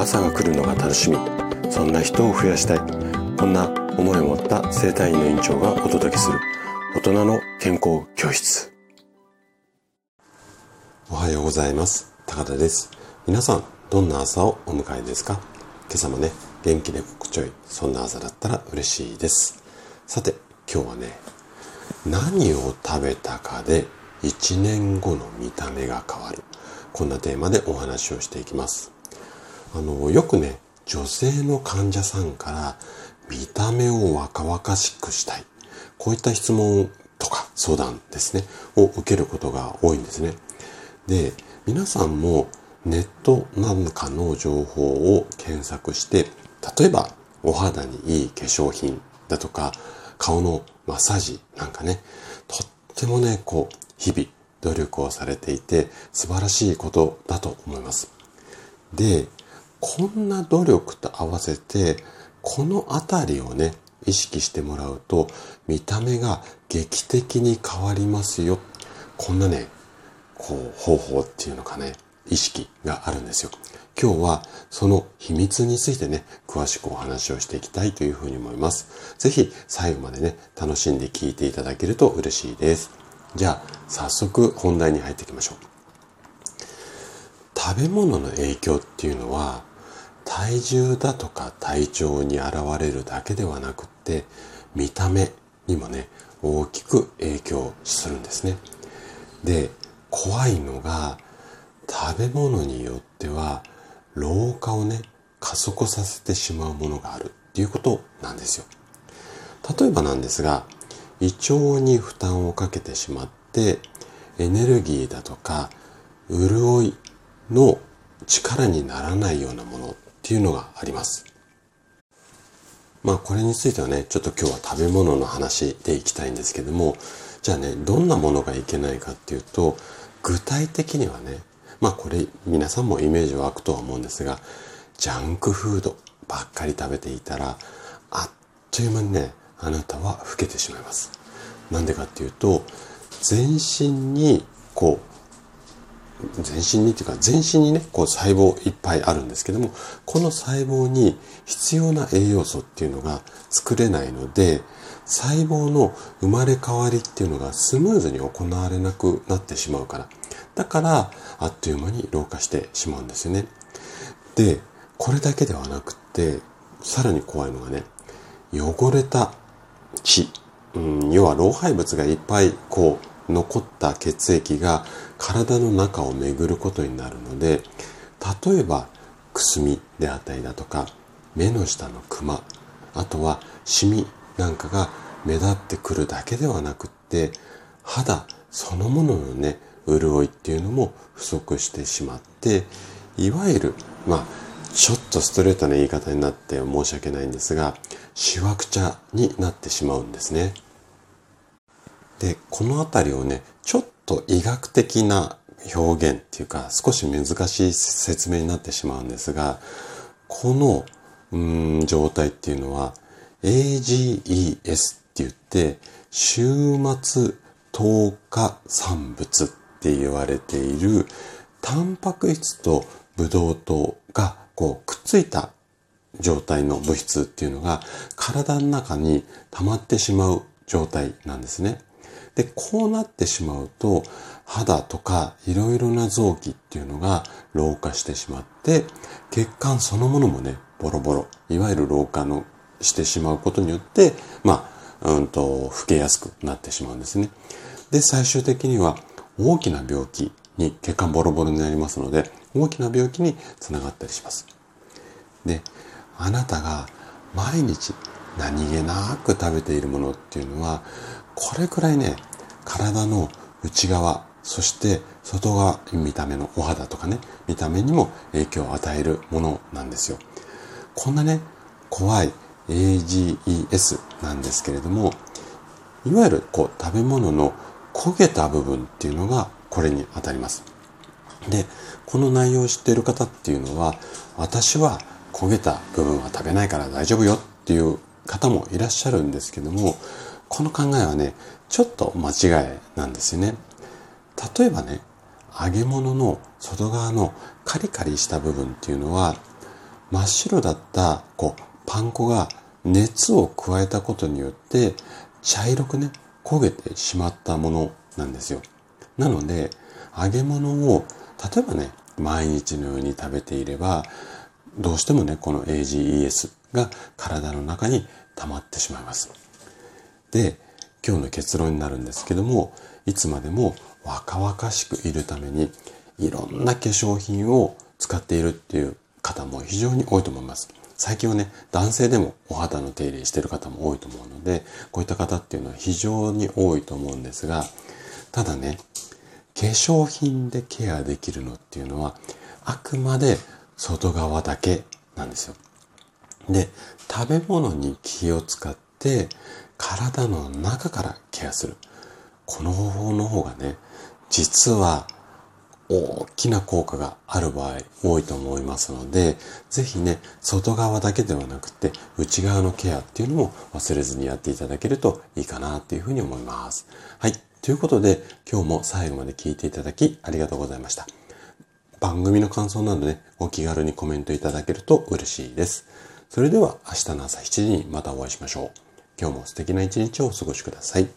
朝が来るのが楽しみ。そんな人を増やしたい。こんな思いを持った生体院の院長がお届けする。大人の健康教室。おはようございます。高田です。皆さんどんな朝をお迎えですか？今朝もね元気で心地よいそんな朝だったら嬉しいです。さて今日はね何を食べたかで1年後の見た目が変わる。こんなテーマでお話をしていきます。あのよくね女性の患者さんから見た目を若々しくしたい。こういった質問とか相談ですね。を受けることが多いんですね。で皆さんもネットなんかの情報を検索して例えばお肌にいい化粧品だとか顔のマッサージなんかねとってもねこう日々努力をされていて素晴らしいことだと思います。で、こんな努力と合わせて、このあたりをね、意識してもらうと、見た目が劇的に変わりますよ。こんなね、こう、方法っていうのかね、意識があるんですよ。今日はその秘密についてね、詳しくお話をしていきたいというふうに思います。ぜひ最後までね、楽しんで聞いていただけると嬉しいです。じゃあ、早速本題に入っていきましょう。食べ物の影響っていうのは、体重だとか体調に現れるだけではなくって、見た目にもね、大きく影響するんですね。で、怖いのが、食べ物によっては、老化をね、加速させてしまうものがあるっていうことなんですよ。例えばなんですが、胃腸に負担をかけてしまってエネルギーだとか潤いの力にならないようなものっていうのがあります。まあこれについてはね、ちょっと今日は食べ物の話でいきたいんですけども、じゃあね、どんなものがいけないかっていうと、具体的にはね、まあこれ皆さんもイメージ湧くとは思うんですが、ジャンクフードばっかり食べていたら、あっという間にね、あなたは老けてしまいます。なんでかっていうと、全身にこう、全身にっていうか全身にね、こう細胞いっぱいあるんですけども、この細胞に必要な栄養素っていうのが作れないので、細胞の生まれ変わりっていうのがスムーズに行われなくなってしまうから。だから、あっという間に老化してしまうんですよね。で、これだけではなくって、さらに怖いのがね、汚れた血、うん、要は老廃物がいっぱいこう残った血液が体の中を巡ることになるので例えばくすみであったりだとか目の下のクマあとはシミなんかが目立ってくるだけではなくって肌そのもののね潤いっていうのも不足してしまっていわゆるまあちょっとストレートな言い方になって申し訳ないんですがしわくちゃになってしまうんですね。で、このあたりをね、ちょっと医学的な表現っていうか少し難しい説明になってしまうんですが、このうん状態っていうのは AGES って言って週末糖化産物って言われているタンパク質とブドウ糖がこうくっついた状態の物質っていうのが体の中に溜まってしまう状態なんですね。で、こうなってしまうと肌とかいろいろな臓器っていうのが老化してしまって血管そのものもね、ボロボロ、いわゆる老化のしてしまうことによって、まあ、うんと、老けやすくなってしまうんですね。で、最終的には大きな病気に血管ボロボロになりますので、大きな病気につながったりします。で、あなたが毎日何気なく食べているものっていうのはこれくらいね体の内側そして外側見た目のお肌とかね見た目にも影響を与えるものなんですよ。こんなね怖い AGES なんですけれどもいわゆるこう食べ物の焦げた部分っていうのがこれに当たります。でこの内容を知っている方っていうのは私は焦げた部分は食べないから大丈夫よっていう方もいらっしゃるんですけども、この考えはね、ちょっと間違いなんですよね。例えばね、揚げ物の外側のカリカリした部分っていうのは、真っ白だったこうパン粉が熱を加えたことによって茶色くね焦げてしまったものなんですよ。なので揚げ物を例えばね毎日のように食べていればどうしてもねこの AGES が体の中に溜まってしまいます。で今日の結論になるんですけどもいつまでも若々しくいるためにいろんな化粧品を使っているっていう方も非常に多いと思います。最近はね、男性でもお肌の手入れしてる方も多いと思うので、こういった方っていうのは非常に多いと思うんですが、ただね、化粧品でケアできるのっていうのは、あくまで外側だけなんですよ。で、食べ物に気を使って体の中からケアする。この方法の方がね、実は大きな効果がある場合多いと思いますので、ぜひね、外側だけではなくて、内側のケアっていうのも忘れずにやっていただけるといいかなっていうふうに思います。はい。ということで、今日も最後まで聞いていただきありがとうございました。番組の感想などね、お気軽にコメントいただけると嬉しいです。それでは明日の朝7時にまたお会いしましょう。今日も素敵な一日をお過ごしください。